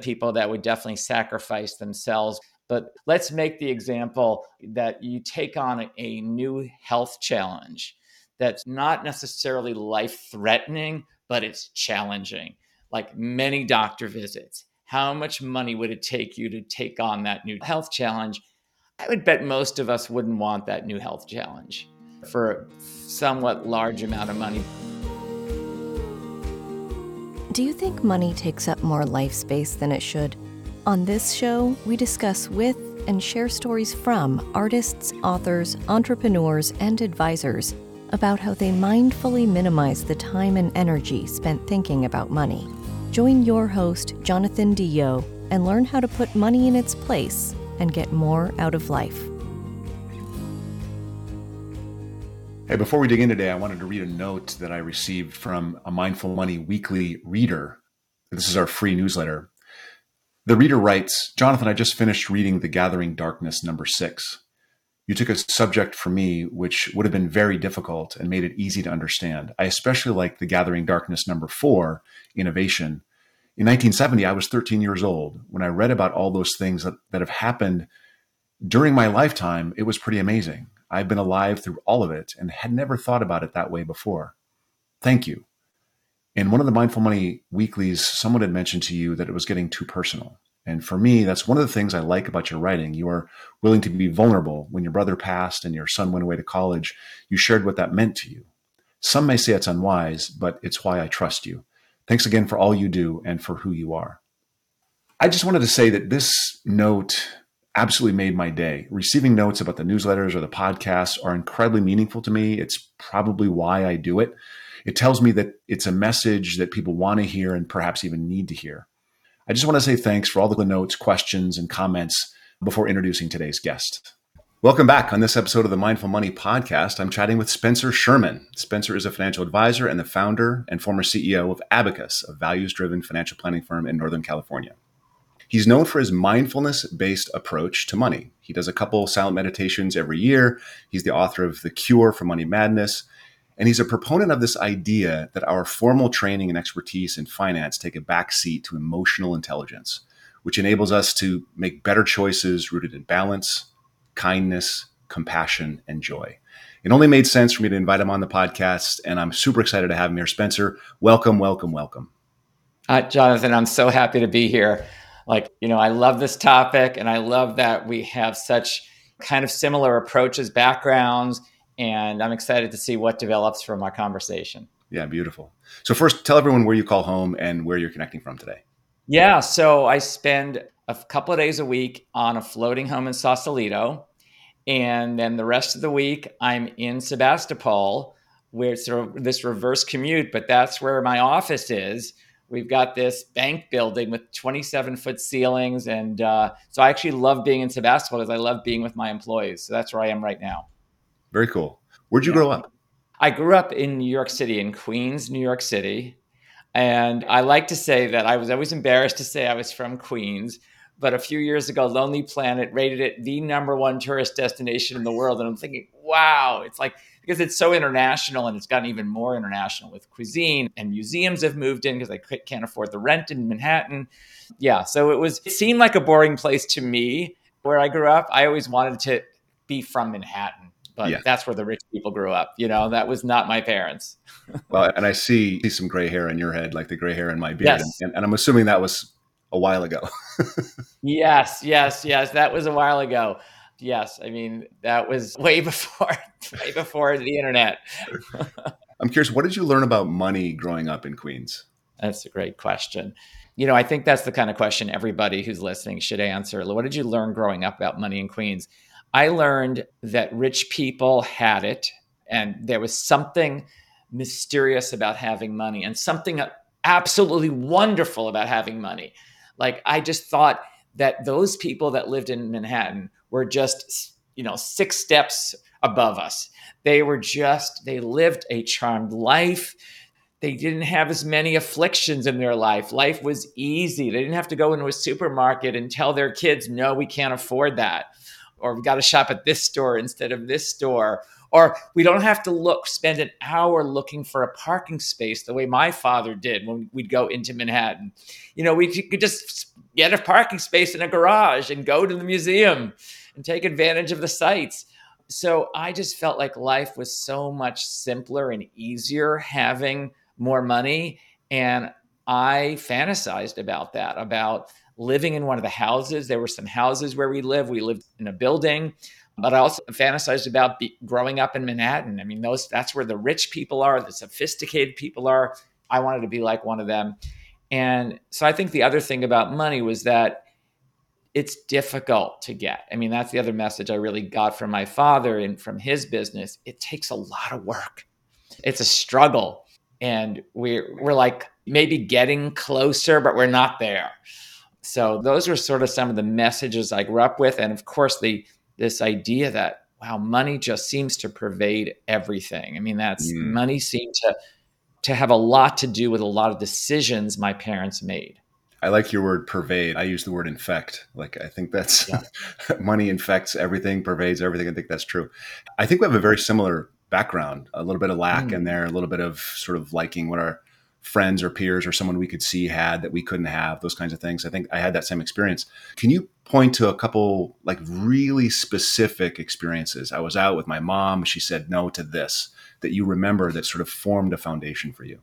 people that would definitely sacrifice themselves. But let's make the example that you take on a, a new health challenge that's not necessarily life threatening, but it's challenging, like many doctor visits. How much money would it take you to take on that new health challenge? I would bet most of us wouldn't want that new health challenge for a somewhat large amount of money. Do you think money takes up more life space than it should? On this show, we discuss with and share stories from artists, authors, entrepreneurs, and advisors about how they mindfully minimize the time and energy spent thinking about money. Join your host, Jonathan DeYoe, and learn how to put money in its place and get more out of life. Hey, before we dig in today, I wanted to read a note that I received from a Mindful Money weekly reader. This is our free newsletter. The reader writes Jonathan, I just finished reading The Gathering Darkness, number six. You took a subject for me which would have been very difficult and made it easy to understand. I especially like The Gathering Darkness number four, Innovation. In 1970, I was 13 years old. When I read about all those things that, that have happened during my lifetime, it was pretty amazing. I've been alive through all of it and had never thought about it that way before. Thank you. In one of the Mindful Money weeklies, someone had mentioned to you that it was getting too personal. And for me, that's one of the things I like about your writing. You are willing to be vulnerable. When your brother passed and your son went away to college, you shared what that meant to you. Some may say it's unwise, but it's why I trust you. Thanks again for all you do and for who you are. I just wanted to say that this note absolutely made my day. Receiving notes about the newsletters or the podcasts are incredibly meaningful to me. It's probably why I do it. It tells me that it's a message that people want to hear and perhaps even need to hear. I just want to say thanks for all the notes, questions, and comments before introducing today's guest. Welcome back. On this episode of the Mindful Money podcast, I'm chatting with Spencer Sherman. Spencer is a financial advisor and the founder and former CEO of Abacus, a values driven financial planning firm in Northern California. He's known for his mindfulness based approach to money. He does a couple silent meditations every year. He's the author of The Cure for Money Madness and he's a proponent of this idea that our formal training and expertise in finance take a backseat to emotional intelligence, which enables us to make better choices rooted in balance, kindness, compassion, and joy. It only made sense for me to invite him on the podcast, and I'm super excited to have him here. Spencer, welcome, welcome, welcome. Uh, Jonathan, I'm so happy to be here. Like, you know, I love this topic, and I love that we have such kind of similar approaches, backgrounds, and I'm excited to see what develops from our conversation. Yeah, beautiful. So first, tell everyone where you call home and where you're connecting from today. Yeah, so I spend a couple of days a week on a floating home in Sausalito, and then the rest of the week I'm in Sebastopol, where it's sort of this reverse commute, but that's where my office is. We've got this bank building with 27 foot ceilings, and uh, so I actually love being in Sebastopol because I love being with my employees. So that's where I am right now. Very cool. Where'd you yeah. grow up? I grew up in New York City, in Queens, New York City. And I like to say that I was always embarrassed to say I was from Queens. But a few years ago, Lonely Planet rated it the number one tourist destination in the world. And I'm thinking, wow, it's like, because it's so international and it's gotten even more international with cuisine and museums have moved in because they can't afford the rent in Manhattan. Yeah. So it was, it seemed like a boring place to me where I grew up. I always wanted to be from Manhattan but yeah. that's where the rich people grew up. You know, that was not my parents. well, and I see, see some gray hair in your head, like the gray hair in my beard. Yes. And, and I'm assuming that was a while ago. yes, yes, yes. That was a while ago. Yes. I mean, that was way before, way before the internet. I'm curious, what did you learn about money growing up in Queens? That's a great question. You know, I think that's the kind of question everybody who's listening should answer. What did you learn growing up about money in Queens? I learned that rich people had it and there was something mysterious about having money and something absolutely wonderful about having money. Like I just thought that those people that lived in Manhattan were just, you know, six steps above us. They were just, they lived a charmed life. They didn't have as many afflictions in their life. Life was easy. They didn't have to go into a supermarket and tell their kids, no, we can't afford that or we've got to shop at this store instead of this store or we don't have to look spend an hour looking for a parking space the way my father did when we'd go into manhattan you know we could just get a parking space in a garage and go to the museum and take advantage of the sites. So I just felt like life was so much simpler and easier having more money. And I fantasized about that, about living in one of the houses. There were some houses where we lived. We lived in a building, but I also fantasized about be, growing up in Manhattan. I mean, those that's where the rich people are, the sophisticated people are. I wanted to be like one of them. And so I think the other thing about money was that it's difficult to get. I mean, that's the other message I really got from my father and from his business. It takes a lot of work. It's a struggle. And we're we're like maybe getting closer, but we're not there. So those were sort of some of the messages I grew up with. And of course, the this idea that wow, money just seems to pervade everything. I mean, that's mm. money seemed to to have a lot to do with a lot of decisions my parents made. I like your word pervade. I use the word infect. Like I think that's yeah. money infects everything, pervades everything. I think that's true. I think we have a very similar background. A little bit of lack mm. in there, a little bit of sort of liking what our friends or peers or someone we could see had that we couldn't have. Those kinds of things. I think I had that same experience. Can you point to a couple like really specific experiences? I was out with my mom. She said no to this that you remember that sort of formed a foundation for you?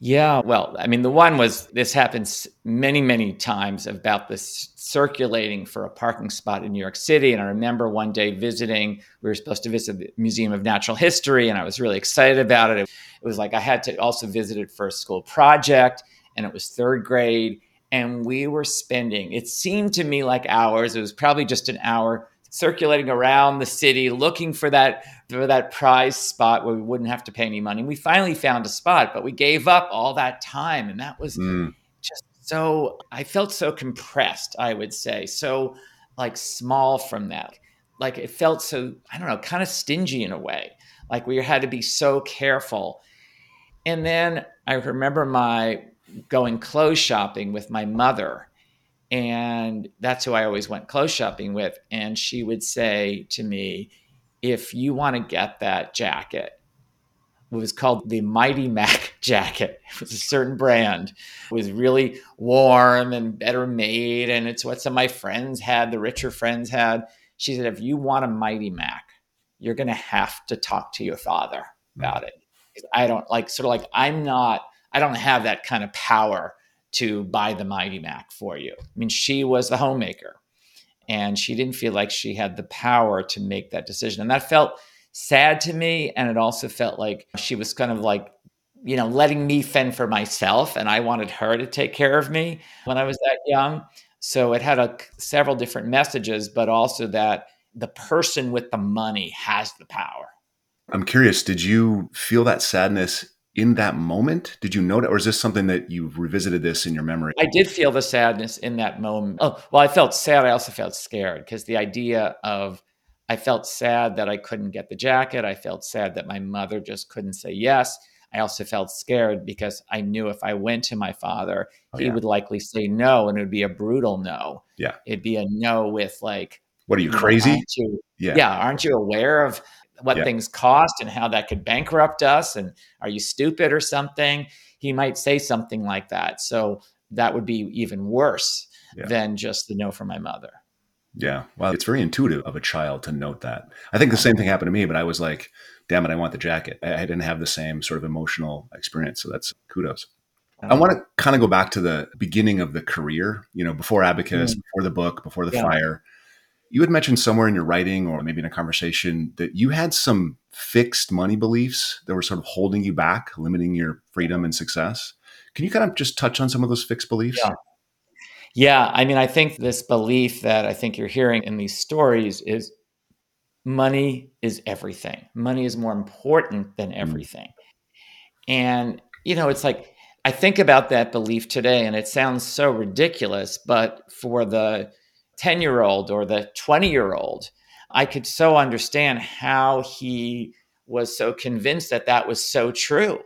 Yeah, well, I mean, the one was this happens many, many times about this circulating for a parking spot in New York City. And I remember one day visiting, we were supposed to visit the Museum of Natural History, and I was really excited about it. It was like I had to also visit it for a school project, and it was third grade. And we were spending, it seemed to me like hours, it was probably just an hour circulating around the city looking for that for that prize spot where we wouldn't have to pay any money. We finally found a spot, but we gave up all that time and that was mm. just so I felt so compressed, I would say. So like small from that. Like it felt so I don't know, kind of stingy in a way. Like we had to be so careful. And then I remember my going clothes shopping with my mother and that's who I always went clothes shopping with. And she would say to me, if you want to get that jacket, it was called the Mighty Mac jacket. It was a certain brand. It was really warm and better made. And it's what some of my friends had, the richer friends had. She said, if you want a Mighty Mac, you're going to have to talk to your father about it. I don't like, sort of like, I'm not, I don't have that kind of power to buy the Mighty Mac for you. I mean, she was the homemaker and she didn't feel like she had the power to make that decision. And that felt sad to me. And it also felt like she was kind of like, you know, letting me fend for myself. And I wanted her to take care of me when I was that young. So it had a, several different messages, but also that the person with the money has the power. I'm curious, did you feel that sadness in that moment? Did you notice, or is this something that you've revisited this in your memory? I did feel the sadness in that moment. Oh, well, I felt sad. I also felt scared because the idea of I felt sad that I couldn't get the jacket. I felt sad that my mother just couldn't say yes. I also felt scared because I knew if I went to my father, oh, he yeah. would likely say no, and it would be a brutal no. Yeah, it'd be a no with like, "What are you, you crazy?" Know, you, yeah, yeah. Aren't you aware of what yeah. things cost and how that could bankrupt us and are you stupid or something he might say something like that so that would be even worse yeah. than just the no from my mother yeah well it's very intuitive of a child to note that i think the same thing happened to me but i was like damn it i want the jacket i didn't have the same sort of emotional experience so that's kudos I want to kind of go back to the beginning of the career, you know, before Abacus, mm. before the book, before the yeah. fire. You had mentioned somewhere in your writing or maybe in a conversation that you had some fixed money beliefs that were sort of holding you back, limiting your freedom and success. Can you kind of just touch on some of those fixed beliefs? Yeah. Yeah. I mean, I think this belief that I think you're hearing in these stories is money is everything. Money is more important than mm. everything. And, you know, it's like, I think about that belief today and it sounds so ridiculous, but for the 10 year old or the 20 year old, I could so understand how he was so convinced that that was so true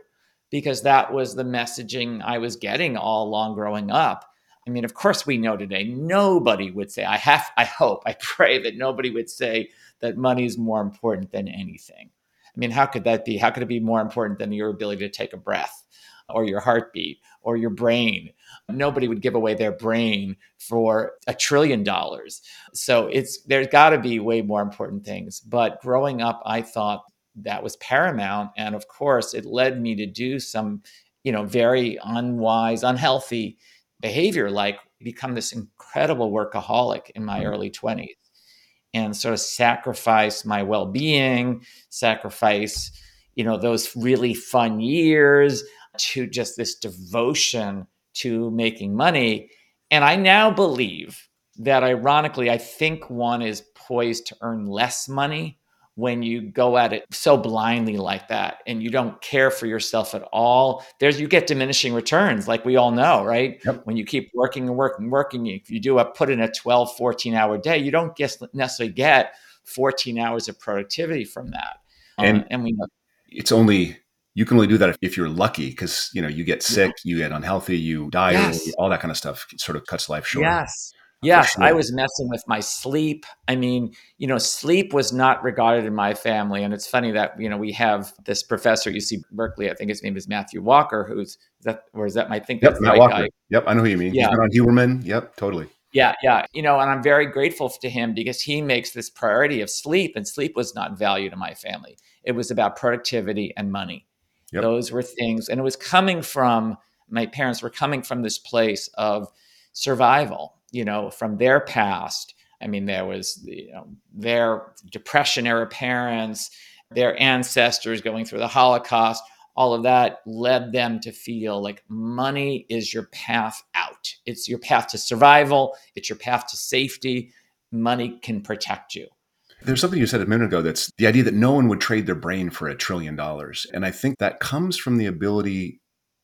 because that was the messaging I was getting all along growing up. I mean, of course, we know today nobody would say, I have, I hope, I pray that nobody would say that money is more important than anything. I mean, how could that be? How could it be more important than your ability to take a breath? Or your heartbeat or your brain. Nobody would give away their brain for a trillion dollars. So it's there's got to be way more important things. But growing up, I thought that was paramount, and of course, it led me to do some, you know, very unwise, unhealthy behavior, like become this incredible workaholic in my mm-hmm. early twenties, and sort of sacrifice my well-being, sacrifice, you know, those really fun years to just this devotion to making money. And I now believe that ironically, I think one is poised to earn less money when you go at it so blindly like that and you don't care for yourself at all there's you get diminishing returns like we all know right yep. when you keep working and working and working if you do a put in a 12 14 hour day you don't get necessarily get 14 hours of productivity from that and, um, and we know it's only you can only do that if, if you're lucky because you know you get sick yeah. you get unhealthy you die yes. early, all that kind of stuff sort of cuts life short yes yes sure. i was messing with my sleep i mean you know sleep was not regarded in my family and it's funny that you know we have this professor UC berkeley i think his name is matthew walker who's that or is that my think yep, Matt walker. Guy. yep i know who you mean yeah. He's been on huberman yep totally yeah, yeah. You know, and I'm very grateful to him because he makes this priority of sleep, and sleep was not valued in my family. It was about productivity and money. Yep. Those were things, and it was coming from my parents were coming from this place of survival, you know, from their past. I mean, there was you know, their depression era parents, their ancestors going through the Holocaust. All of that led them to feel like money is your path out. It's your path to survival. It's your path to safety. Money can protect you. There's something you said a minute ago that's the idea that no one would trade their brain for a trillion dollars. And I think that comes from the ability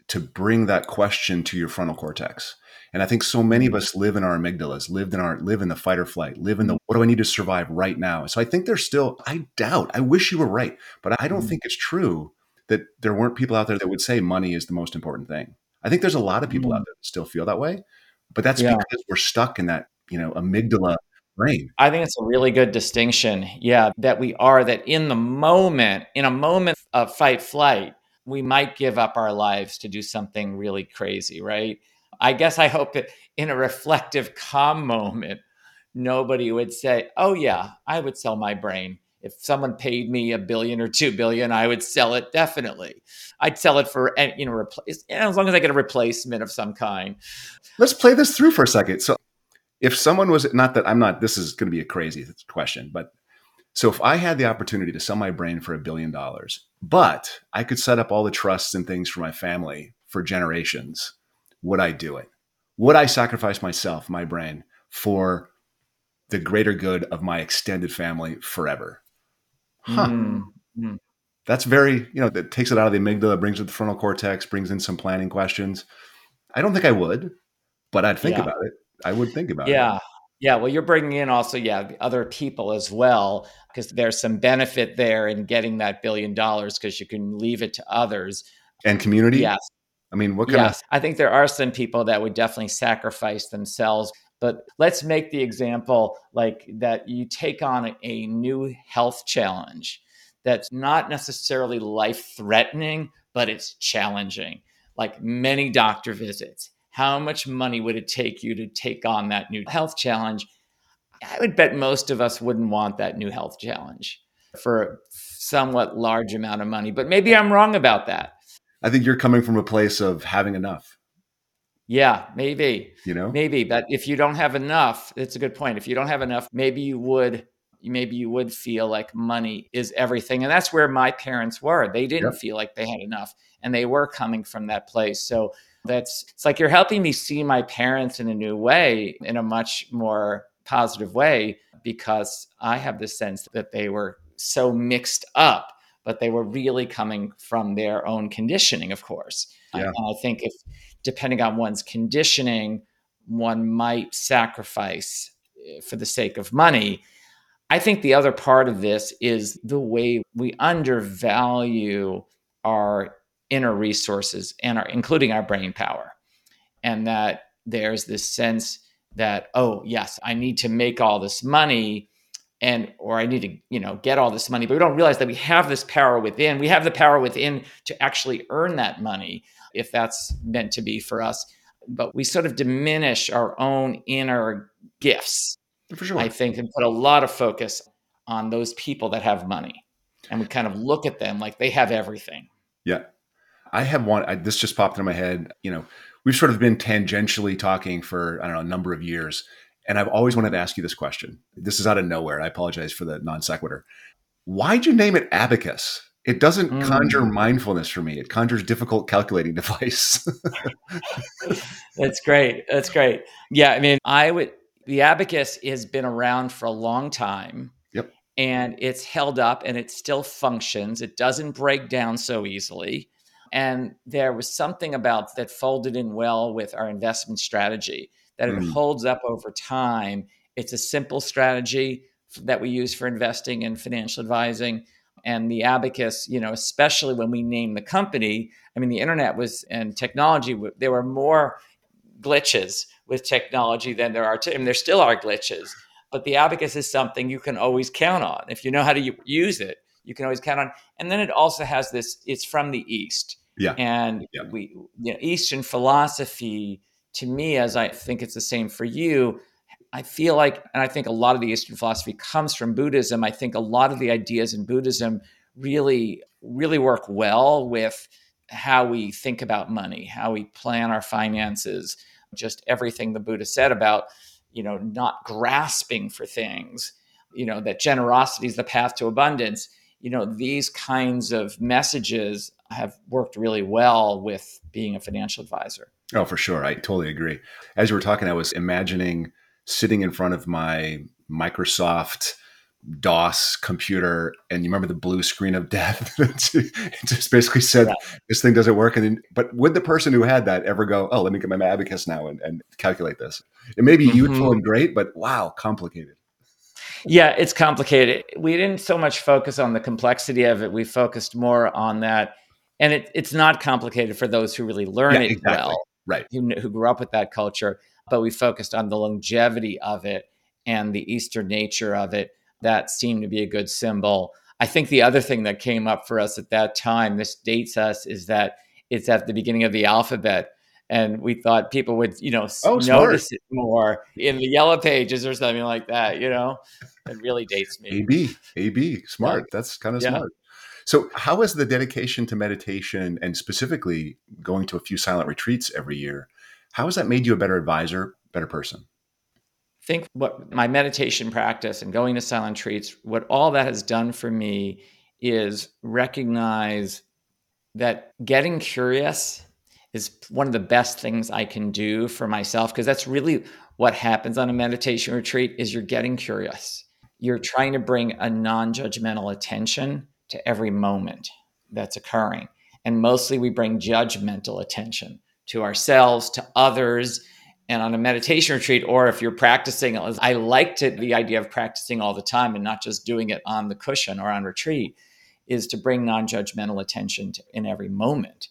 to bring that question to your frontal cortex. And I think so many of mm-hmm. us live in our amygdalas, lived in our live in the fight or flight, live in the what do I need to survive right now? So I think there's still I doubt, I wish you were right, but I don't mm. think it's true that there weren't people out there that would say money is the most important thing. I think there's a lot of people mm. out there that still feel that way, but that's yeah. because we're stuck in that, you know, amygdala brain. I think it's a really good distinction. Yeah, that we are that in the moment, in a moment of fight flight, we might give up our lives to do something really crazy, right? I guess I hope that in a reflective, calm moment, nobody would say, Oh, yeah, I would sell my brain. If someone paid me a billion or two billion, I would sell it definitely. I'd sell it for, you know, replace, as long as I get a replacement of some kind. Let's play this through for a second. So, if someone was not that I'm not, this is going to be a crazy question, but so if I had the opportunity to sell my brain for a billion dollars, but I could set up all the trusts and things for my family for generations, would I do it? Would I sacrifice myself, my brain, for the greater good of my extended family forever? Huh. Mm-hmm. That's very, you know, that takes it out of the amygdala, brings it to the frontal cortex, brings in some planning questions. I don't think I would, but I'd think yeah. about it. I would think about yeah. it. Yeah. Yeah, well, you're bringing in also, yeah, other people as well, because there's some benefit there in getting that billion dollars because you can leave it to others. And community? Yes. I mean, what kind yes. of- I think there are some people that would definitely sacrifice themselves. But let's make the example like that you take on a, a new health challenge that's not necessarily life threatening, but it's challenging, like many doctor visits how much money would it take you to take on that new health challenge? I would bet most of us wouldn't want that new health challenge for a somewhat large amount of money, but maybe I'm wrong about that. I think you're coming from a place of having enough. Yeah, maybe. You know? Maybe, but if you don't have enough, it's a good point. If you don't have enough, maybe you would maybe you would feel like money is everything. And that's where my parents were. They didn't yep. feel like they had enough and they were coming from that place. So that's it's like you're helping me see my parents in a new way in a much more positive way because i have the sense that they were so mixed up but they were really coming from their own conditioning of course yeah. i think if depending on one's conditioning one might sacrifice eh, for the sake of money i think the other part of this is the way we undervalue our inner resources and our including our brain power and that there's this sense that oh yes i need to make all this money and or I need to, you know, get all this money, but we don't realize that we have this power within. We have the power within to actually earn that money if that's meant to be for us. But we sort of diminish our own inner gifts. For sure. I think and put a lot of focus on those people that have money. And we kind of look at them like they have everything. Yeah. I have one I, this just popped into my head, you know, we've sort of been tangentially talking for I don't know a number of years and I've always wanted to ask you this question. This is out of nowhere. I apologize for the non sequitur. Why'd you name it abacus? It doesn't mm. conjure mindfulness for me. It conjures difficult calculating device. That's great. That's great. Yeah, I mean, I would the abacus has been around for a long time. Yep. And it's held up and it still functions. It doesn't break down so easily. And there was something about that folded in well with our investment strategy that it mm. holds up over time. It's a simple strategy that we use for investing and financial advising. And the abacus, you know, especially when we name the company, I mean, the internet was and technology, there were more glitches with technology than there are, to, I mean, there still are glitches, but the abacus is something you can always count on. If you know how to use it, you can always count on. And then it also has this, it's from the East. Yeah. And yeah. we, you know, Eastern philosophy to me, as I think it's the same for you, I feel like, and I think a lot of the Eastern philosophy comes from Buddhism. I think a lot of the ideas in Buddhism really, really work well with how we think about money, how we plan our finances, just everything the Buddha said about, you know, not grasping for things, you know, that generosity is the path to abundance. You know, these kinds of messages have worked really well with being a financial advisor. Oh, for sure. I totally agree. As you were talking, I was imagining sitting in front of my Microsoft DOS computer, and you remember the blue screen of death? it just basically said. "This thing doesn't work." And then, but would the person who had that ever go, "Oh, let me get my abacus now and, and calculate this"? It may be mm-hmm. youthful and great, but wow, complicated. Yeah, it's complicated. We didn't so much focus on the complexity of it. We focused more on that, and it, it's not complicated for those who really learn yeah, it exactly. well right. who, who grew up with that culture but we focused on the longevity of it and the eastern nature of it that seemed to be a good symbol. I think the other thing that came up for us at that time this dates us is that it's at the beginning of the alphabet. And we thought people would you know oh, notice it more in the yellow pages or something like that you know? It really dates me. Ab ab smart. Yeah. that's kind of yeah. smart so, how has the dedication to meditation and specifically going to a few silent retreats every year, how has that made you a better advisor, better person? I think what my meditation practice and going to silent retreats, what all that has done for me is recognize that getting curious is one of the best things I can do for myself because that's really what happens on a meditation retreat is you're getting curious. You're trying to bring a non-judgmental attention to every moment that's occurring. And mostly we bring judgmental attention to ourselves, to others. And on a meditation retreat, or if you're practicing, I liked it, the idea of practicing all the time and not just doing it on the cushion or on retreat, is to bring non judgmental attention to, in every moment.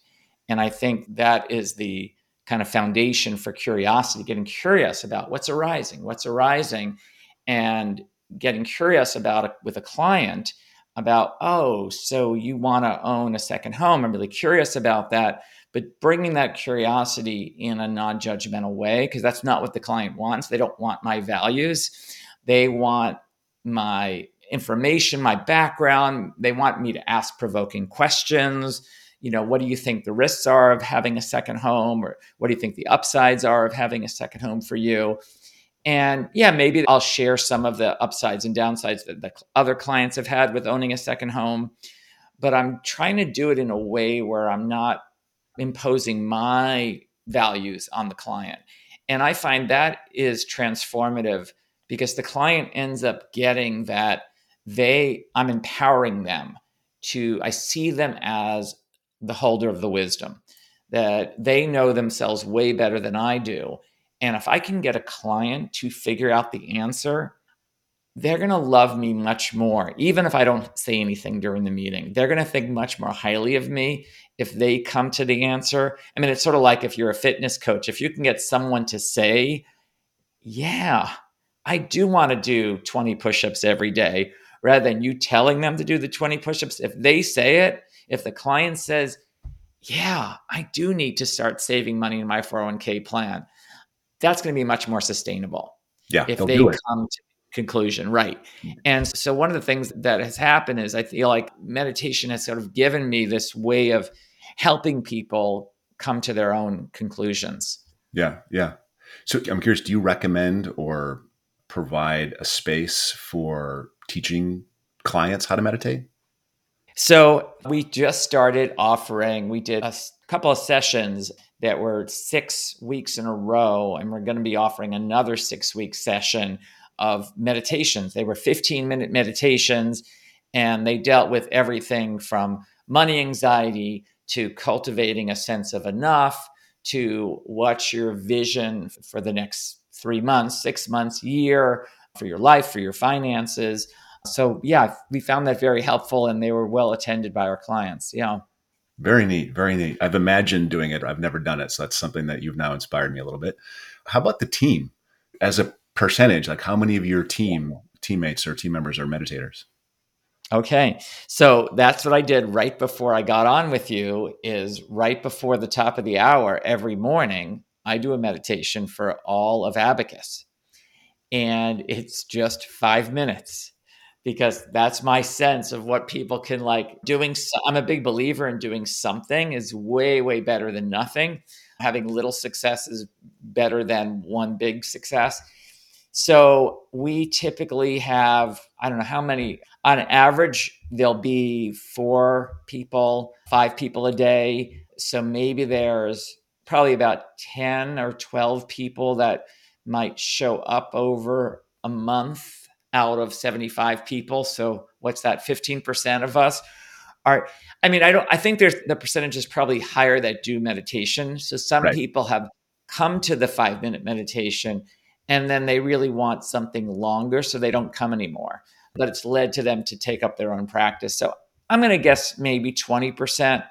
And I think that is the kind of foundation for curiosity, getting curious about what's arising, what's arising, and getting curious about it with a client about, oh, so you want to own a second home. I'm really curious about that. But bringing that curiosity in a non judgmental way, because that's not what the client wants. They don't want my values, they want my information, my background. They want me to ask provoking questions. You know, what do you think the risks are of having a second home? Or what do you think the upsides are of having a second home for you? And yeah, maybe I'll share some of the upsides and downsides that the other clients have had with owning a second home. But I'm trying to do it in a way where I'm not imposing my values on the client. And I find that is transformative because the client ends up getting that they, I'm empowering them to, I see them as the holder of the wisdom, that they know themselves way better than I do and if I can get a client to figure out the answer, they're going to love me much more, even if I don't say anything during the meeting. They're going to think much more highly of me if they come to the answer. I mean, it's sort of like if you're a fitness coach, if you can get someone to say, Yeah, I do want to do 20 push ups every day rather than you telling them to do the 20 push ups. If they say it, if the client says, yeah, I do need to start saving money in my 401k plan, that's going to be much more sustainable. Yeah. If they come to conclusion, right. And so one of the things that has happened is I feel like meditation has sort of given me this way of helping people come to their own conclusions. Yeah, yeah. So I'm curious, do you recommend or provide a space for teaching clients how to meditate? So we just started offering, we did a couple of sessions that were six weeks in a row, and we're going to be offering another six week session of meditations. They were 15 minute meditations, and they dealt with everything from money anxiety to cultivating a sense of enough to what's your vision for the next three months, six months, year for your life, for your finances. So, yeah, we found that very helpful and they were well attended by our clients. Yeah. Very neat. Very neat. I've imagined doing it. I've never done it. So, that's something that you've now inspired me a little bit. How about the team? As a percentage, like how many of your team teammates or team members are meditators? Okay. So that's what I did right before I got on with you is right before the top of the hour every morning, I do a meditation for all of Abacus. And it's just 5 minutes because that's my sense of what people can like doing so, I'm a big believer in doing something is way way better than nothing. Having little success is better than one big success. So we typically have, I don't know how many, on average, there'll be four people, five people a day. So maybe there's probably about 10 or 12 people that might show up over a month out of 75 people. So what's that? 15% of us are, I mean, I don't, I think there's the percentage is probably higher that do meditation. So some right. people have come to the five minute meditation and then they really want something longer so they don't come anymore but it's led to them to take up their own practice so i'm going to guess maybe 20%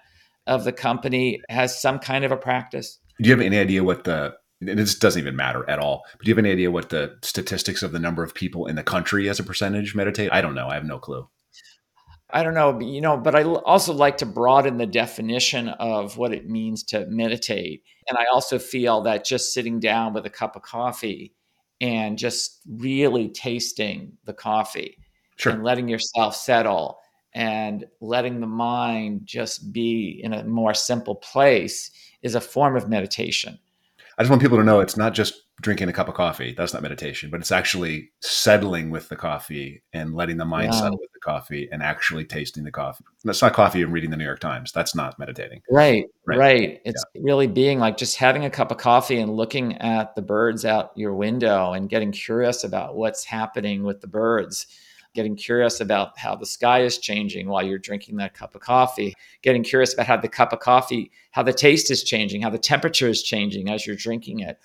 of the company has some kind of a practice do you have any idea what the this doesn't even matter at all but do you have any idea what the statistics of the number of people in the country as a percentage meditate i don't know i have no clue I don't know, but, you know, but I also like to broaden the definition of what it means to meditate. And I also feel that just sitting down with a cup of coffee and just really tasting the coffee sure. and letting yourself settle and letting the mind just be in a more simple place is a form of meditation. I just want people to know it's not just drinking a cup of coffee. That's not meditation, but it's actually settling with the coffee and letting the mind settle with the coffee and actually tasting the coffee. That's not coffee and reading the New York Times. That's not meditating. Right. Right. right. It's yeah. really being like just having a cup of coffee and looking at the birds out your window and getting curious about what's happening with the birds getting curious about how the sky is changing while you're drinking that cup of coffee, getting curious about how the cup of coffee, how the taste is changing, how the temperature is changing as you're drinking it.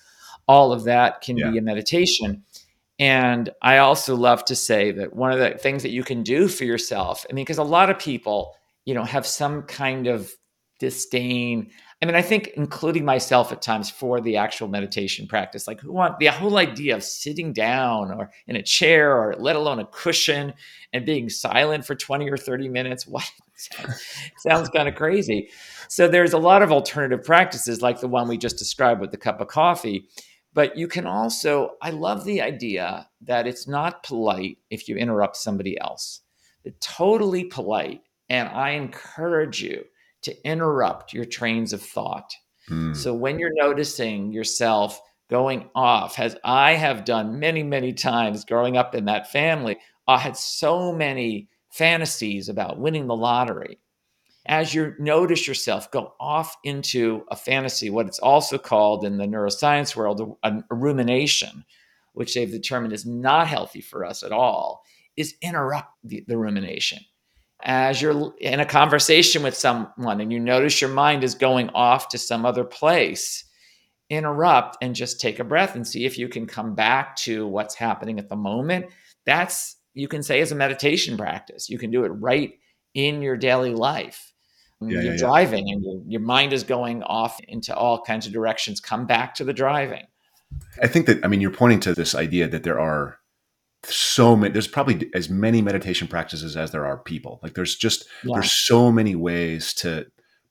All of that can yeah. be a meditation. And I also love to say that one of the things that you can do for yourself, I mean, because a lot of people, you know, have some kind of disdain I mean, I think including myself at times for the actual meditation practice, like who want the whole idea of sitting down or in a chair or let alone a cushion and being silent for 20 or 30 minutes. What sounds kind of crazy. So there's a lot of alternative practices like the one we just described with the cup of coffee. But you can also, I love the idea that it's not polite if you interrupt somebody else. It's totally polite. And I encourage you to interrupt your trains of thought. Mm. So when you're noticing yourself going off, as I have done many, many times growing up in that family, I had so many fantasies about winning the lottery. As you notice yourself go off into a fantasy, what it's also called in the neuroscience world, a, a rumination, which they've determined is not healthy for us at all, is interrupt the, the rumination as you're in a conversation with someone and you notice your mind is going off to some other place, interrupt and just take a breath and see if you can come back to what's happening at the moment. That's, you can say, is a meditation practice. You can do it right in your daily life. Yeah, you're yeah, driving yeah. and your, your mind is going off into all kinds of directions. Come back to the driving. I think that, I mean, you're pointing to this idea that there are so many, there's probably as many meditation practices as there are people. Like there's just, yeah. there's so many ways to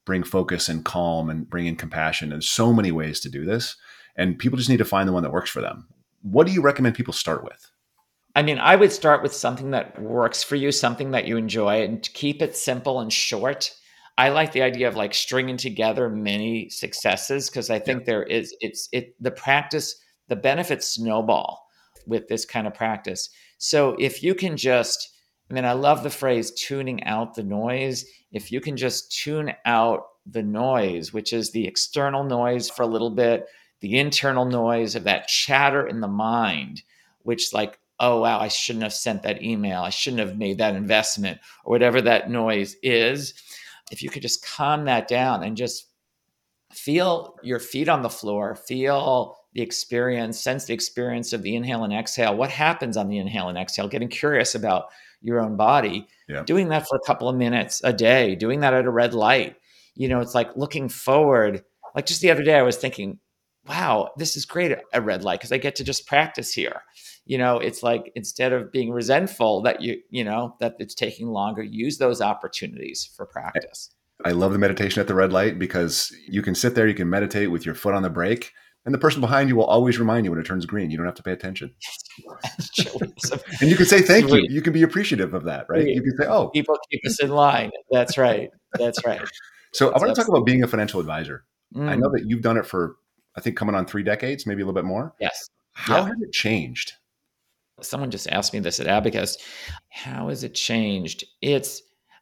bring focus and calm and bring in compassion and so many ways to do this. And people just need to find the one that works for them. What do you recommend people start with? I mean, I would start with something that works for you, something that you enjoy, and keep it simple and short. I like the idea of like stringing together many successes because I think yeah. there is it's it the practice the benefits snowball with this kind of practice. So if you can just I mean I love the phrase tuning out the noise. If you can just tune out the noise, which is the external noise for a little bit, the internal noise of that chatter in the mind, which like oh wow i shouldn't have sent that email i shouldn't have made that investment or whatever that noise is if you could just calm that down and just feel your feet on the floor, feel the experience, sense the experience of the inhale and exhale. What happens on the inhale and exhale? Getting curious about your own body. Yeah. Doing that for a couple of minutes a day, doing that at a red light. You know, it's like looking forward. Like just the other day, I was thinking, wow, this is great at red light because I get to just practice here. You know, it's like instead of being resentful that you, you know, that it's taking longer, use those opportunities for practice. I love the meditation at the red light because you can sit there, you can meditate with your foot on the brake, and the person behind you will always remind you when it turns green. You don't have to pay attention. and you can say thank you. You can be appreciative of that, right? You can say, "Oh, people keep us in line." That's right. That's right. so That's I want to talk about being a financial advisor. Mm. I know that you've done it for, I think, coming on three decades, maybe a little bit more. Yes. How yeah. has it changed? Someone just asked me this at Abacus. How has it changed? It's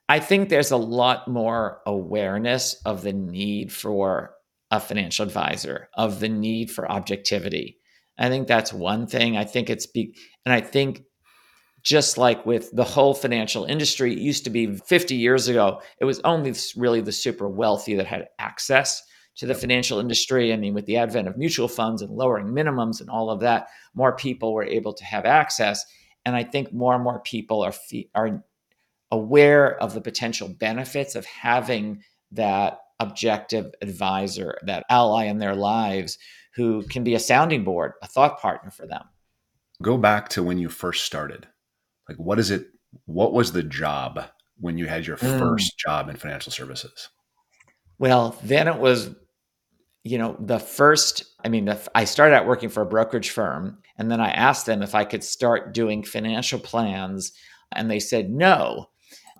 I think there's a lot more awareness of the need for a financial advisor, of the need for objectivity. I think that's one thing. I think it's be, and I think just like with the whole financial industry, it used to be 50 years ago, it was only really the super wealthy that had access to the financial industry. I mean, with the advent of mutual funds and lowering minimums and all of that, more people were able to have access. And I think more and more people are are aware of the potential benefits of having that objective advisor, that ally in their lives who can be a sounding board, a thought partner for them. Go back to when you first started. Like, what is it? What was the job when you had your mm. first job in financial services? Well, then it was, you know, the first, I mean, I started out working for a brokerage firm, and then I asked them if I could start doing financial plans, and they said no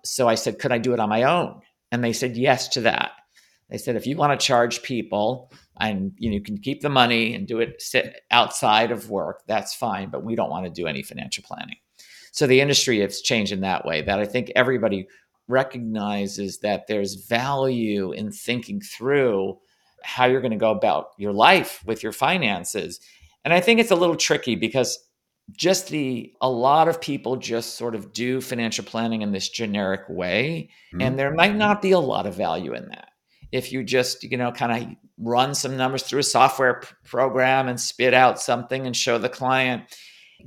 so I said, could I do it on my own? And they said yes to that. They said, if you want to charge people and you, know, you can keep the money and do it sit outside of work, that's fine, but we don't want to do any financial planning. So the industry has changed in that way that I think everybody recognizes that there's value in thinking through how you're going to go about your life with your finances. And I think it's a little tricky because just the a lot of people just sort of do financial planning in this generic way mm-hmm. and there might not be a lot of value in that if you just you know kind of run some numbers through a software p- program and spit out something and show the client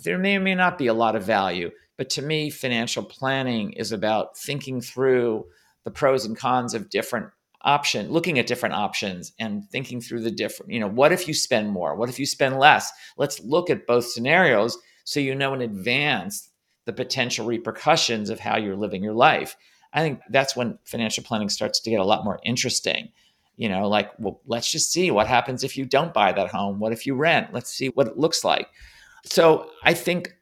there may or may not be a lot of value. But to me financial planning is about thinking through the pros and cons of different option looking at different options and thinking through the different you know what if you spend more? What if you spend less? Let's look at both scenarios so you know in advance the potential repercussions of how you're living your life. I think that's when financial planning starts to get a lot more interesting. You know, like, well, let's just see what happens if you don't buy that home. What if you rent? Let's see what it looks like. So I think,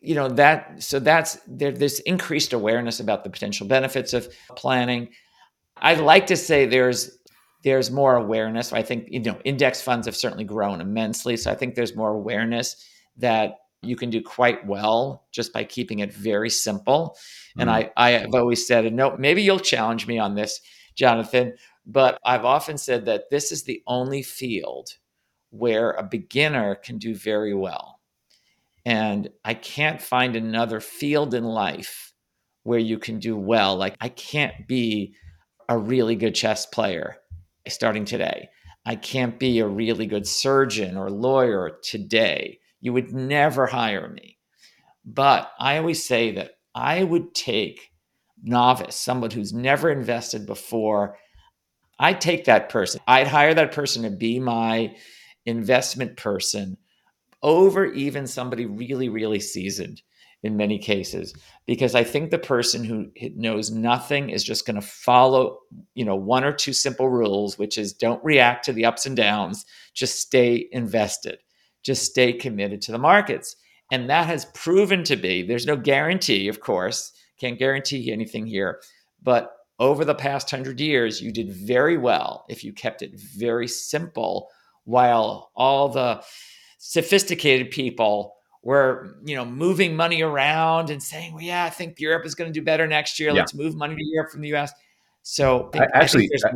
you know, that, so that's, there, there's increased awareness about the potential benefits of planning. I'd like to say there's, there's more awareness. I think, you know, index funds have certainly grown immensely. So I think there's more awareness that you can do quite well just by keeping it very simple. Mm. And I, I have always said, and no, maybe you'll challenge me on this, Jonathan, but I've often said that this is the only field where a beginner can do very well. And I can't find another field in life where you can do well. Like, I can't be a really good chess player starting today. I can't be a really good surgeon or lawyer today. You would never hire me. But I always say that I would take novice, someone who's never invested before. I'd take that person. I'd hire that person to be my investment person over even somebody really, really seasoned in many cases because I think the person who knows nothing is just going to follow, you know, one or two simple rules, which is don't react to the ups and downs, just stay invested, just stay committed to the markets. And that has proven to be, there's no guarantee, of course, can't guarantee anything here, but over the past 100 years, you did very well if you kept it very simple while all the sophisticated people were you know moving money around and saying, "Well, yeah, I think Europe is going to do better next year. Yeah. Let's move money to Europe from the U.S." So I, actually, I,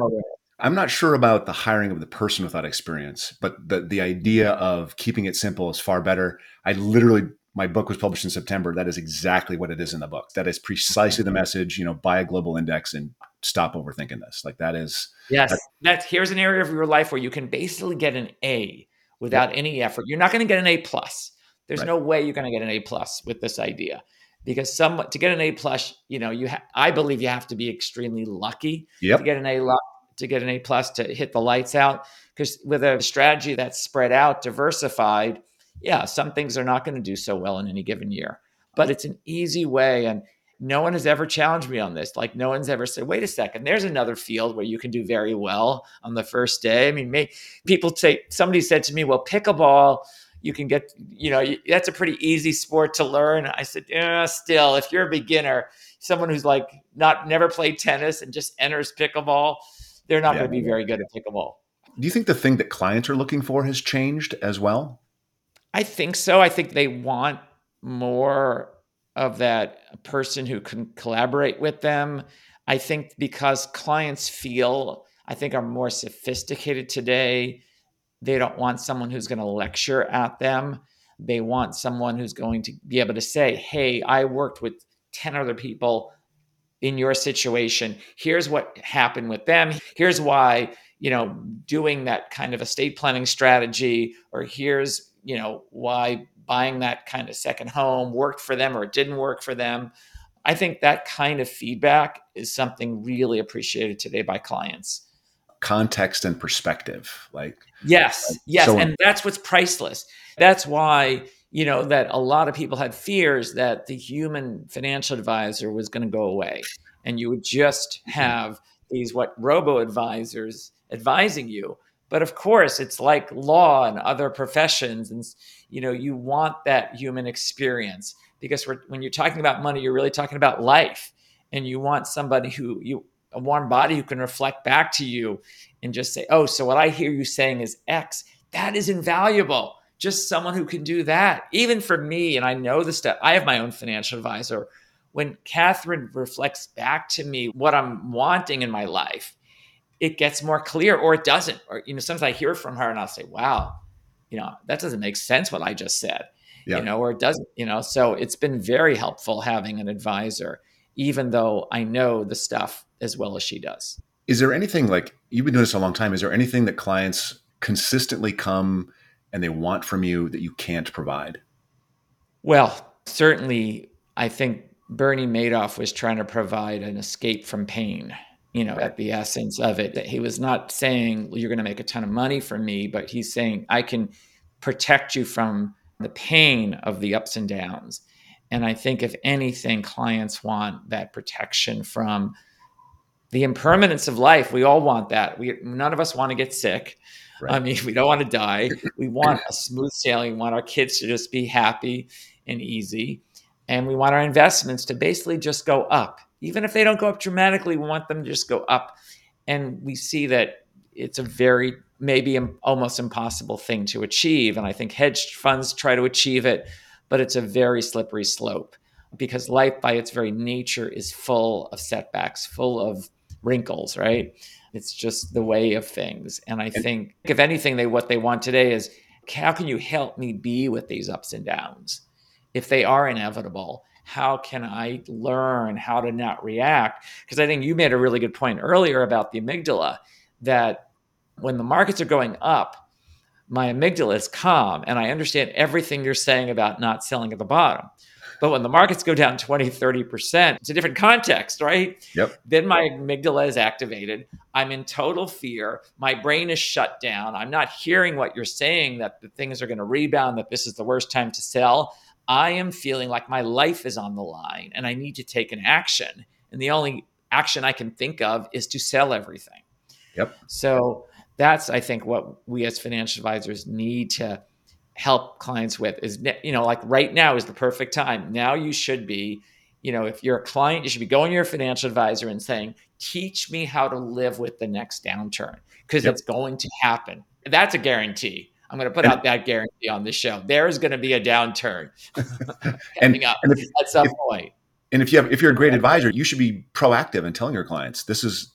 am not sure about the hiring of the person without experience, but the the idea of keeping it simple is far better. I literally my book was published in September. That is exactly what it is in the book. That is precisely the message. You know, buy a global index and stop overthinking this. Like that is yes. That's here's an area of your life where you can basically get an A without yep. any effort. You're not going to get an A plus there's right. no way you're going to get an A plus with this idea because some to get an A plus, you know, you ha- I believe you have to be extremely lucky yep. to get an A to get an A plus to hit the lights out. Because with a strategy that's spread out, diversified, yeah, some things are not going to do so well in any given year. But it's an easy way, and no one has ever challenged me on this. Like no one's ever said, "Wait a second, there's another field where you can do very well on the first day." I mean, may, people say somebody said to me, "Well, pickleball." you can get, you know, that's a pretty easy sport to learn. I said, yeah, still, if you're a beginner, someone who's like not never played tennis and just enters pickleball, they're not yeah. going to be very good at pickleball. Do you think the thing that clients are looking for has changed as well? I think so. I think they want more of that person who can collaborate with them. I think because clients feel, I think, are more sophisticated today they don't want someone who's going to lecture at them. They want someone who's going to be able to say, Hey, I worked with 10 other people in your situation. Here's what happened with them. Here's why, you know, doing that kind of estate planning strategy, or here's, you know, why buying that kind of second home worked for them or it didn't work for them. I think that kind of feedback is something really appreciated today by clients context and perspective like yes like, yes so and that's what's priceless that's why you know that a lot of people had fears that the human financial advisor was going to go away and you would just mm-hmm. have these what robo advisors advising you but of course it's like law and other professions and you know you want that human experience because when you're talking about money you're really talking about life and you want somebody who you a warm body who can reflect back to you and just say, oh, so what I hear you saying is X. That is invaluable. Just someone who can do that. Even for me, and I know the stuff, I have my own financial advisor. When Catherine reflects back to me what I'm wanting in my life, it gets more clear or it doesn't. Or, you know, sometimes I hear from her and I'll say, wow, you know, that doesn't make sense what I just said. Yeah. You know, or it doesn't, you know, so it's been very helpful having an advisor, even though I know the stuff as well as she does. Is there anything like you've been doing this a long time? Is there anything that clients consistently come and they want from you that you can't provide? Well, certainly, I think Bernie Madoff was trying to provide an escape from pain, you know, at the essence of it. That he was not saying, well, you're going to make a ton of money from me, but he's saying, I can protect you from the pain of the ups and downs. And I think, if anything, clients want that protection from the impermanence of life. We all want that. We none of us want to get sick. Right. I mean, we don't want to die. We want a smooth sailing. We want our kids to just be happy and easy. And we want our investments to basically just go up. Even if they don't go up dramatically, we want them to just go up. And we see that it's a very, maybe almost impossible thing to achieve. And I think hedge funds try to achieve it, but it's a very slippery slope because life by its very nature is full of setbacks, full of wrinkles, right? It's just the way of things. And I think, if anything, they what they want today is how can you help me be with these ups and downs? If they are inevitable, how can I learn how to not react? Because I think you made a really good point earlier about the amygdala that when the markets are going up, my amygdala is calm and I understand everything you're saying about not selling at the bottom. But when the markets go down 20, 30%, it's a different context, right? Yep. Then my amygdala is activated. I'm in total fear. My brain is shut down. I'm not hearing what you're saying that the things are going to rebound, that this is the worst time to sell. I am feeling like my life is on the line and I need to take an action. And the only action I can think of is to sell everything. Yep. So that's, I think, what we as financial advisors need to help clients with is, you know, like right now is the perfect time. Now you should be, you know, if you're a client, you should be going to your financial advisor and saying, teach me how to live with the next downturn because yep. it's going to happen. That's a guarantee. I'm going to put and, out that guarantee on this show. There is going to be a downturn coming up and if, at some if, point. And if you have, if you're a great advisor, you should be proactive in telling your clients, this is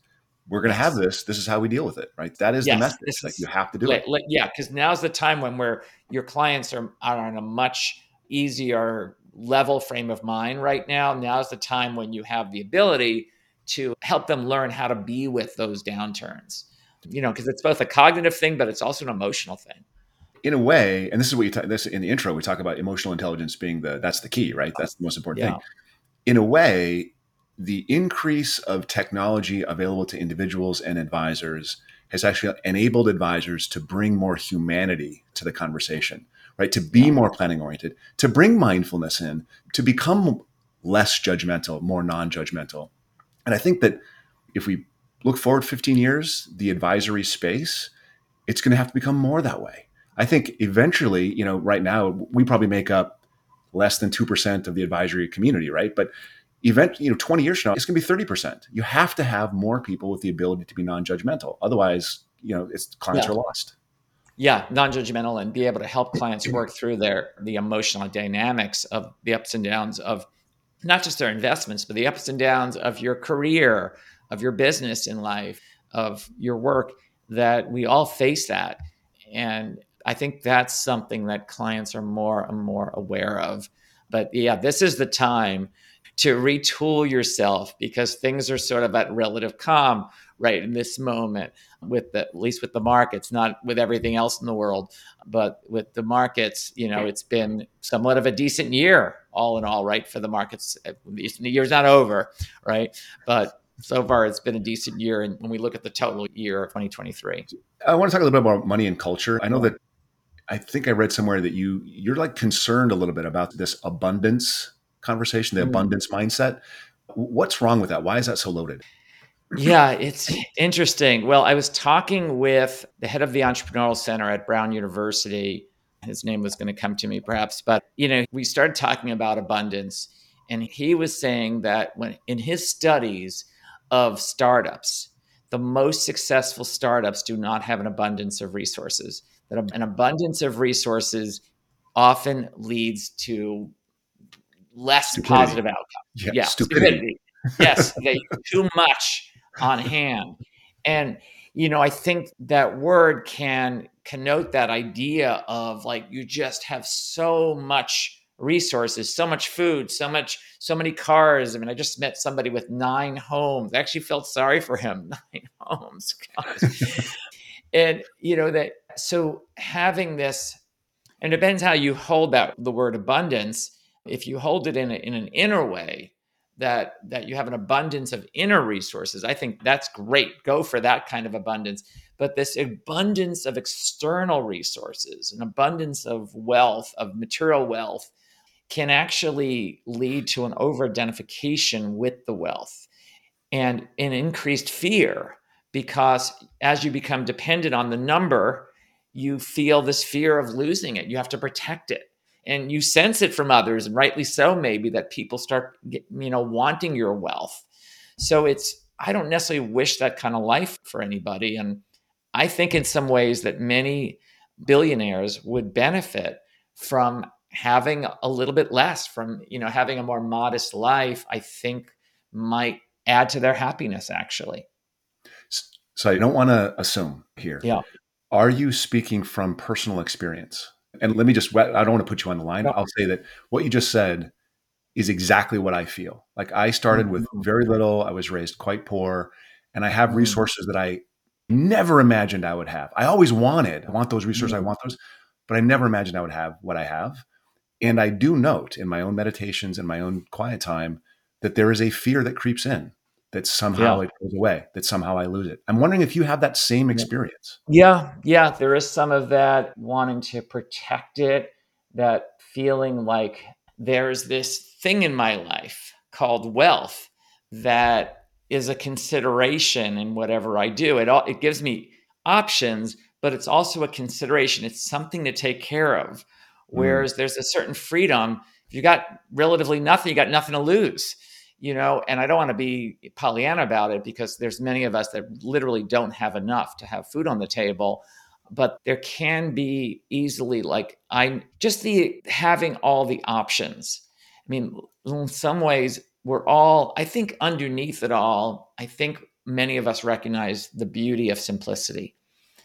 we're going to have this. This is how we deal with it, right? That is yes, the message. Like you have to do like, it. Like, yeah, because now's the time when where your clients are, are on a much easier level frame of mind right now. Now's the time when you have the ability to help them learn how to be with those downturns. You know, because it's both a cognitive thing, but it's also an emotional thing. In a way, and this is what you talk, this in the intro we talk about emotional intelligence being the that's the key, right? That's the most important yeah. thing. In a way, the increase of technology available to individuals and advisors has actually enabled advisors to bring more humanity to the conversation, right? To be more planning oriented, to bring mindfulness in, to become less judgmental, more non judgmental. And I think that if we look forward 15 years, the advisory space, it's going to have to become more that way. I think eventually, you know, right now, we probably make up less than 2% of the advisory community, right? But event, you know, 20 years from now, it's going to be 30%. You have to have more people with the ability to be non-judgmental. Otherwise, you know, it's clients yeah. are lost. Yeah, non-judgmental and be able to help clients work through their the emotional dynamics of the ups and downs of not just their investments, but the ups and downs of your career, of your business in life, of your work that we all face that. And I think that's something that clients are more and more aware of. But yeah, this is the time to retool yourself because things are sort of at relative calm right in this moment with the, at least with the markets not with everything else in the world but with the markets you know it's been somewhat of a decent year all in all right for the markets. The year's not over right? But so far it's been a decent year and when we look at the total year of 2023 i want to talk a little bit about money and culture. I know that i think i read somewhere that you you're like concerned a little bit about this abundance conversation, the mm-hmm. abundance mindset. What's wrong with that? Why is that so loaded? Yeah, it's interesting. Well, I was talking with the head of the Entrepreneurial Center at Brown University. His name was going to come to me perhaps, but you know, we started talking about abundance and he was saying that when in his studies of startups, the most successful startups do not have an abundance of resources. That an abundance of resources often leads to less stupidity. positive outcome. Yeah, yeah stupidity. stupidity. yes, they too much on hand. And you know, I think that word can connote that idea of like you just have so much resources, so much food, so much, so many cars. I mean, I just met somebody with nine homes. I actually felt sorry for him. Nine homes. and you know, that so having this, and it depends how you hold that the word abundance if you hold it in, a, in an inner way that that you have an abundance of inner resources i think that's great. Go for that kind of abundance. But this abundance of external resources an abundance of wealth of material wealth can actually lead to an over identification with the wealth and an increased fear because as you become dependent on the number you feel this fear of losing it. You have to protect it and you sense it from others and rightly so maybe that people start you know wanting your wealth. So it's i don't necessarily wish that kind of life for anybody and i think in some ways that many billionaires would benefit from having a little bit less from you know having a more modest life i think might add to their happiness actually. So i don't want to assume here. Yeah. Are you speaking from personal experience and let me just, I don't want to put you on the line. I'll say that what you just said is exactly what I feel. Like I started with mm-hmm. very little, I was raised quite poor, and I have mm-hmm. resources that I never imagined I would have. I always wanted, I want those resources, I mm-hmm. want those, but I never imagined I would have what I have. And I do note in my own meditations and my own quiet time that there is a fear that creeps in that somehow yeah. it goes away, that somehow I lose it. I'm wondering if you have that same experience. Yeah, yeah, there is some of that wanting to protect it, that feeling like there's this thing in my life called wealth that is a consideration in whatever I do. It all, it gives me options, but it's also a consideration. It's something to take care of. Mm. Whereas mm. there's a certain freedom. If you got relatively nothing, you got nothing to lose. You know, and I don't want to be Pollyanna about it because there's many of us that literally don't have enough to have food on the table. But there can be easily like I just the having all the options. I mean, in some ways, we're all, I think underneath it all, I think many of us recognize the beauty of simplicity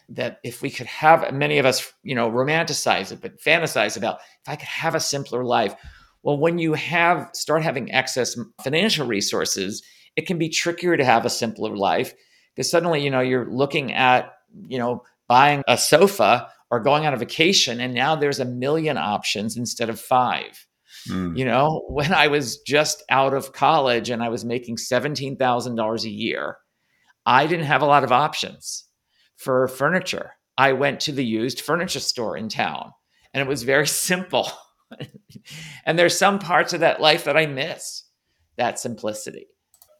that if we could have many of us you know romanticize it but fantasize about if i could have a simpler life well when you have start having excess financial resources it can be trickier to have a simpler life because suddenly you know you're looking at you know buying a sofa or going on a vacation and now there's a million options instead of five mm. you know when i was just out of college and i was making $17000 a year i didn't have a lot of options for furniture. I went to the used furniture store in town and it was very simple. And there's some parts of that life that I miss that simplicity.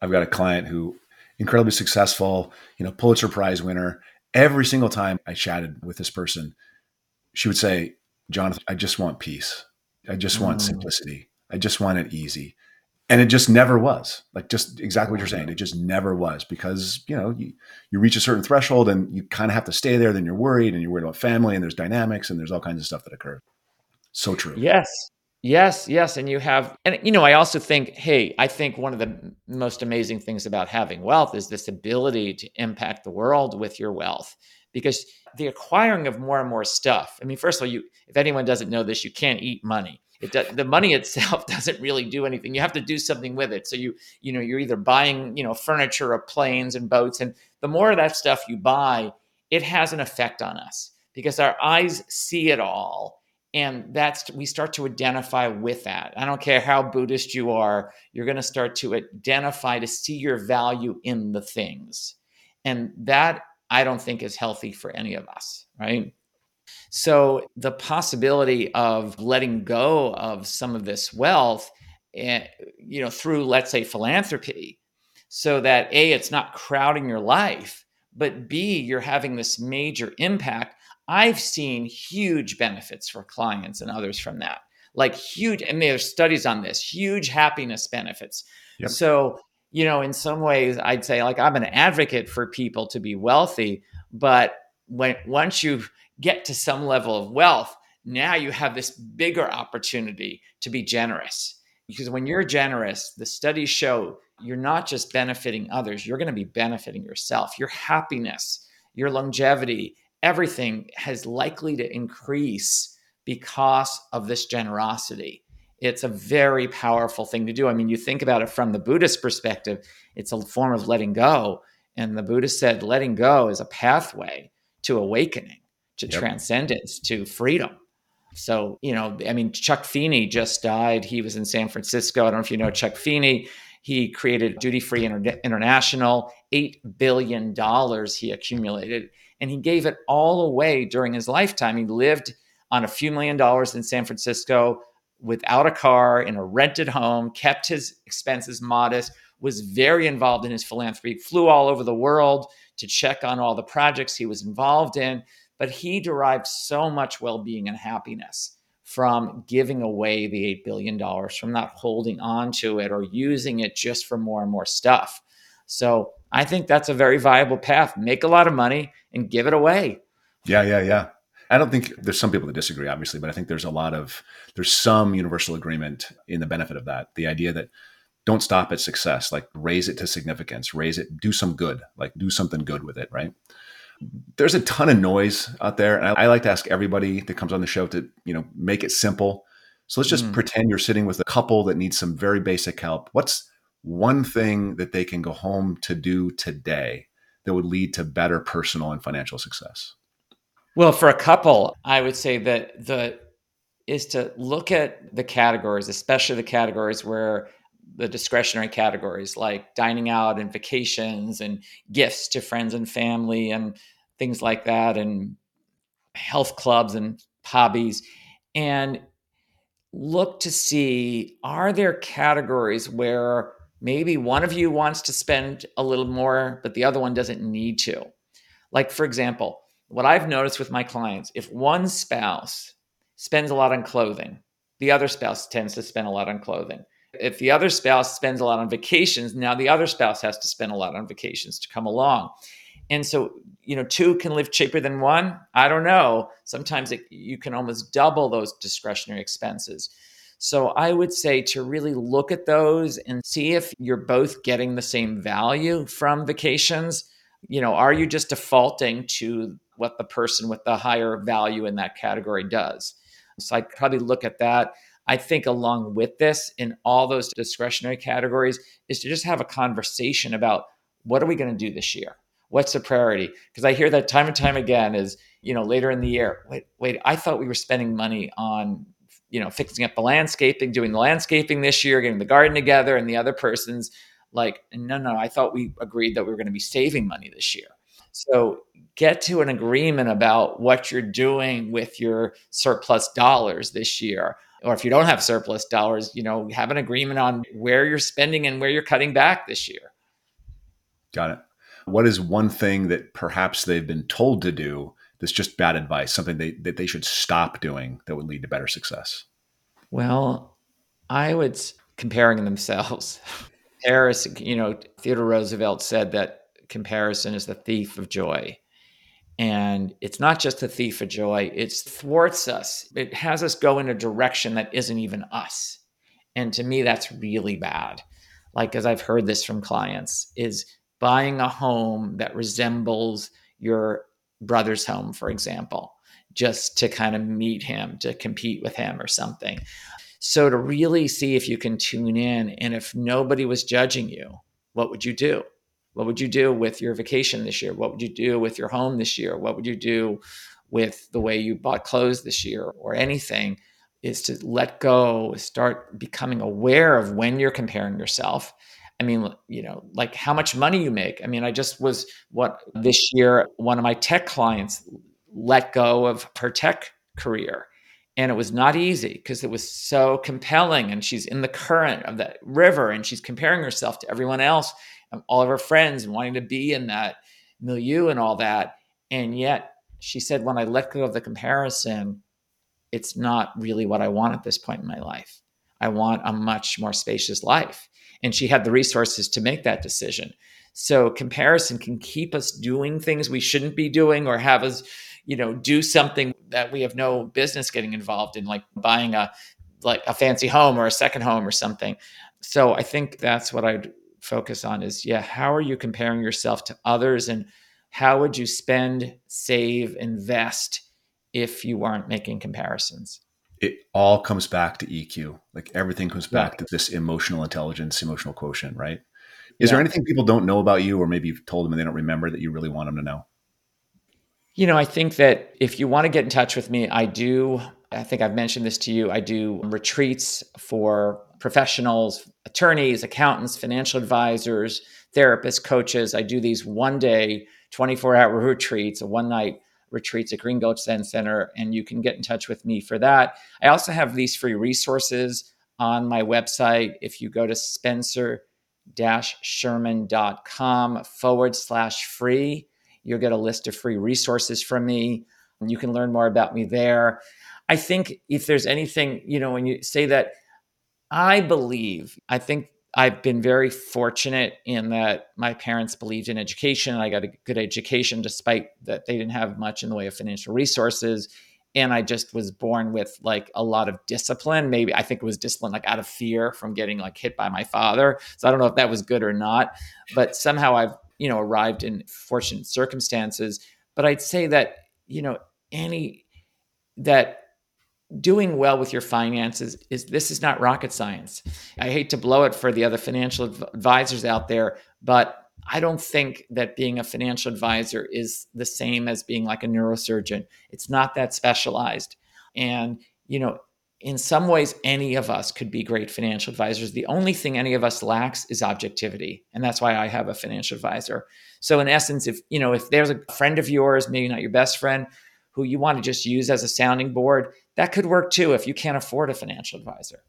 I've got a client who incredibly successful, you know, Pulitzer Prize winner. Every single time I chatted with this person, she would say, Jonathan, I just want peace. I just want mm. simplicity. I just want it easy and it just never was like just exactly what you're saying it just never was because you know you, you reach a certain threshold and you kind of have to stay there then you're worried and you're worried about family and there's dynamics and there's all kinds of stuff that occur so true. Yes. Yes yes and you have and you know i also think hey i think one of the most amazing things about having wealth is this ability to impact the world with your wealth because the acquiring of more and more stuff i mean first of all you if anyone doesn't know this you can't eat money. It does, the money itself doesn't really do anything. You have to do something with it. So you you know you're either buying you know furniture or planes and boats and the more of that stuff you buy it has an effect on us because our eyes see it all and that's we start to identify with that i don't care how buddhist you are you're going to start to identify to see your value in the things and that i don't think is healthy for any of us right so the possibility of letting go of some of this wealth, eh, you know, through let's say philanthropy, so that a it's not crowding your life, but b you're having this major impact. I've seen huge benefits for clients and others from that, like huge, and there's studies on this, huge happiness benefits. Yep. So you know, in some ways, I'd say like I'm an advocate for people to be wealthy, but when once you get to some level of wealth, now you have this bigger opportunity to be generous. Because when you're generous, the studies show you're not just benefiting others, you're going to be benefiting yourself. Your happiness, your longevity, everything has likely to increase because of this generosity. It's a very powerful thing to do. I mean, you think about it from the Buddhist perspective, it's a form of letting go. And the Buddha said letting go is a pathway to awakening to yep. transcendence, to freedom. So, you know, I mean, Chuck Feeney just died. He was in San Francisco. I don't know if you know Chuck Feeney. He created Duty Free Inter- International, $8 billion he accumulated, and he gave it all away during his lifetime. He lived on a few million dollars in San Francisco without a car in a rented home, kept his expenses modest, was very involved in his philanthropy, flew all over the world to check on all the projects he was involved in but he derived so much well being and happiness from giving away the $8 billion, from not holding on to it or using it just for more and more stuff. So I think that's a very viable path. Make a lot of money and give it away. Yeah, yeah, yeah. I don't think there's some people that disagree, obviously, but I think there's a lot of there's some universal agreement in the benefit of that. The idea that don't stop at success, like raise it to significance, raise it, do some good, like do something good with it, right? there's a ton of noise out there. And I, I, like to ask everybody that comes on the show to, you know, make it simple. So let's just mm. pretend you're sitting with a couple that needs some very basic help. What's one thing that they can go home to do today that would lead to better personal and financial success? Well, for a couple, I would say that the is to look at the categories, especially the categories where the discretionary categories like dining out and vacations and gifts to friends and family and things like that and health clubs and hobbies and look to see are there categories where maybe one of you wants to spend a little more but the other one doesn't need to like for example what i've noticed with my clients if one spouse spends a lot on clothing the other spouse tends to spend a lot on clothing if the other spouse spends a lot on vacations, now the other spouse has to spend a lot on vacations to come along. And so, you know, two can live cheaper than one. I don't know. Sometimes it, you can almost double those discretionary expenses. So I would say to really look at those and see if you're both getting the same value from vacations. You know, are you just defaulting to what the person with the higher value in that category does? So I'd probably look at that. I think along with this in all those discretionary categories is to just have a conversation about what are we going to do this year? What's the priority? Because I hear that time and time again is, you know, later in the year, wait, wait, I thought we were spending money on, you know, fixing up the landscaping, doing the landscaping this year, getting the garden together, and the other person's like, no, no, I thought we agreed that we were going to be saving money this year. So get to an agreement about what you're doing with your surplus dollars this year or if you don't have surplus dollars, you know, have an agreement on where you're spending and where you're cutting back this year. Got it. What is one thing that perhaps they've been told to do that's just bad advice, something they, that they should stop doing that would lead to better success? Well, I would comparing themselves. Paris, you know, Theodore Roosevelt said that comparison is the thief of joy. And it's not just a thief of joy, it thwarts us. It has us go in a direction that isn't even us. And to me, that's really bad. Like, as I've heard this from clients, is buying a home that resembles your brother's home, for example, just to kind of meet him, to compete with him or something. So, to really see if you can tune in, and if nobody was judging you, what would you do? What would you do with your vacation this year? What would you do with your home this year? What would you do with the way you bought clothes this year or anything? Is to let go, start becoming aware of when you're comparing yourself. I mean, you know, like how much money you make. I mean, I just was what this year, one of my tech clients let go of her tech career. And it was not easy because it was so compelling. And she's in the current of that river and she's comparing herself to everyone else and all of her friends and wanting to be in that milieu and all that. And yet she said, when I let go of the comparison, it's not really what I want at this point in my life. I want a much more spacious life. And she had the resources to make that decision. So comparison can keep us doing things we shouldn't be doing or have us, you know, do something that we have no business getting involved in, like buying a like a fancy home or a second home or something. So I think that's what I'd focus on is yeah, how are you comparing yourself to others and how would you spend, save, invest if you weren't making comparisons? It all comes back to EQ. Like everything comes back yeah. to this emotional intelligence, emotional quotient, right? Is yeah. there anything people don't know about you, or maybe you've told them and they don't remember that you really want them to know? You know, I think that if you want to get in touch with me, I do. I think I've mentioned this to you. I do retreats for professionals, attorneys, accountants, financial advisors, therapists, coaches. I do these one day, 24 hour retreats, a one night retreats at Green Gulch Zen Center, and you can get in touch with me for that. I also have these free resources on my website. If you go to spencer sherman.com forward slash free, you'll get a list of free resources from me. You can learn more about me there. I think if there's anything, you know, when you say that I believe, I think I've been very fortunate in that my parents believed in education. I got a good education despite that they didn't have much in the way of financial resources. And I just was born with like a lot of discipline. Maybe I think it was discipline like out of fear from getting like hit by my father. So I don't know if that was good or not, but somehow I've, you know, arrived in fortunate circumstances. But I'd say that, you know, any that doing well with your finances is this is not rocket science. I hate to blow it for the other financial advisors out there, but I don't think that being a financial advisor is the same as being like a neurosurgeon. It's not that specialized. And, you know, in some ways, any of us could be great financial advisors. The only thing any of us lacks is objectivity. And that's why I have a financial advisor. So in essence, if you know, if there's a friend of yours, maybe not your best friend, who you want to just use as a sounding board, that could work too if you can't afford a financial advisor.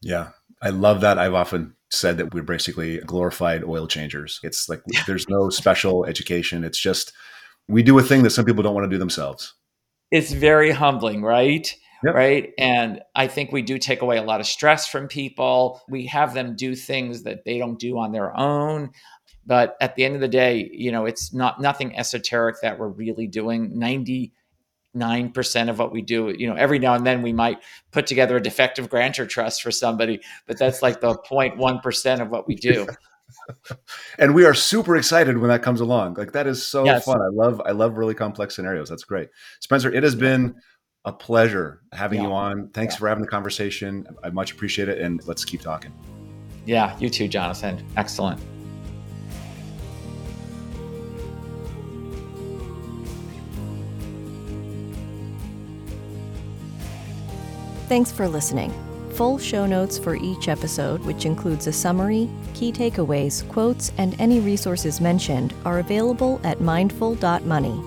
Yeah. I love that. I've often said that we're basically glorified oil changers. It's like there's no special education. It's just we do a thing that some people don't want to do themselves. It's very humbling, right? Yep. Right. And I think we do take away a lot of stress from people. We have them do things that they don't do on their own. But at the end of the day, you know, it's not nothing esoteric that we're really doing. 99% of what we do, you know, every now and then we might put together a defective grantor trust for somebody, but that's like the 0.1% of what we do. and we are super excited when that comes along. Like that is so yes. fun. I love I love really complex scenarios. That's great. Spencer, it has been a pleasure having yeah. you on. Thanks yeah. for having the conversation. I much appreciate it. And let's keep talking. Yeah, you too, Jonathan. Excellent. Thanks for listening. Full show notes for each episode, which includes a summary, key takeaways, quotes, and any resources mentioned, are available at mindful.money.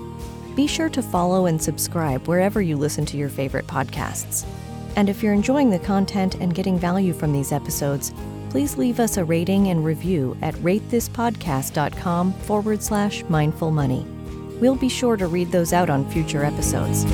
Be sure to follow and subscribe wherever you listen to your favorite podcasts. And if you're enjoying the content and getting value from these episodes, please leave us a rating and review at ratethispodcast.com forward slash mindful money. We'll be sure to read those out on future episodes.